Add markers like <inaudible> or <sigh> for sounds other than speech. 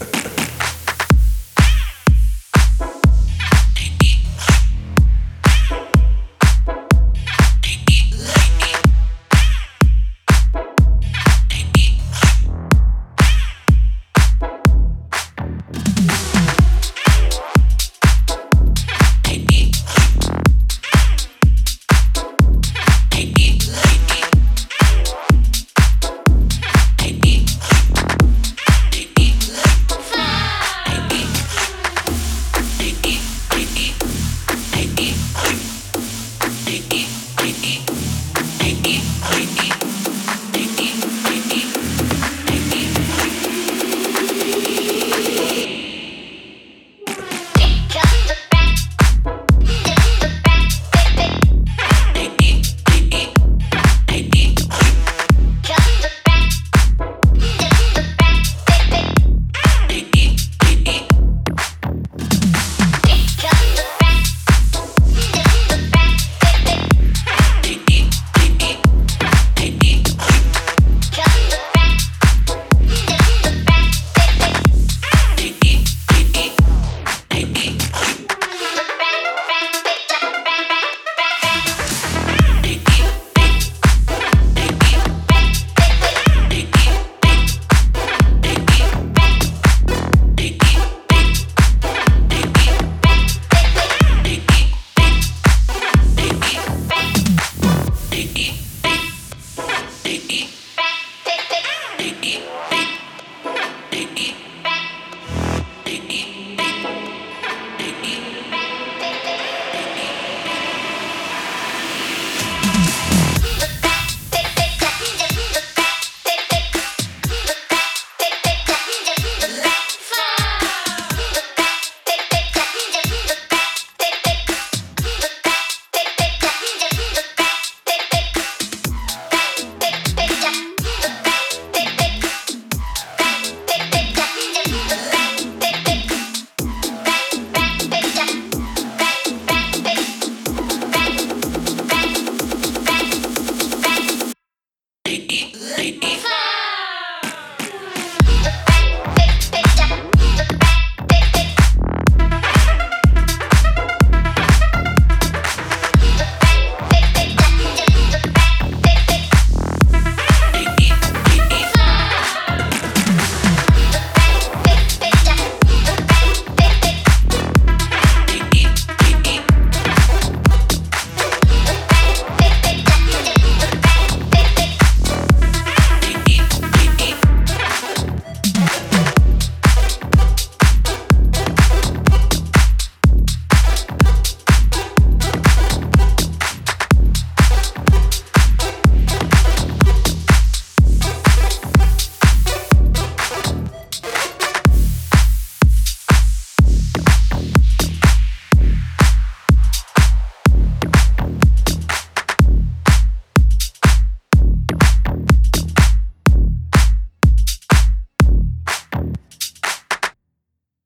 you <laughs> Baby.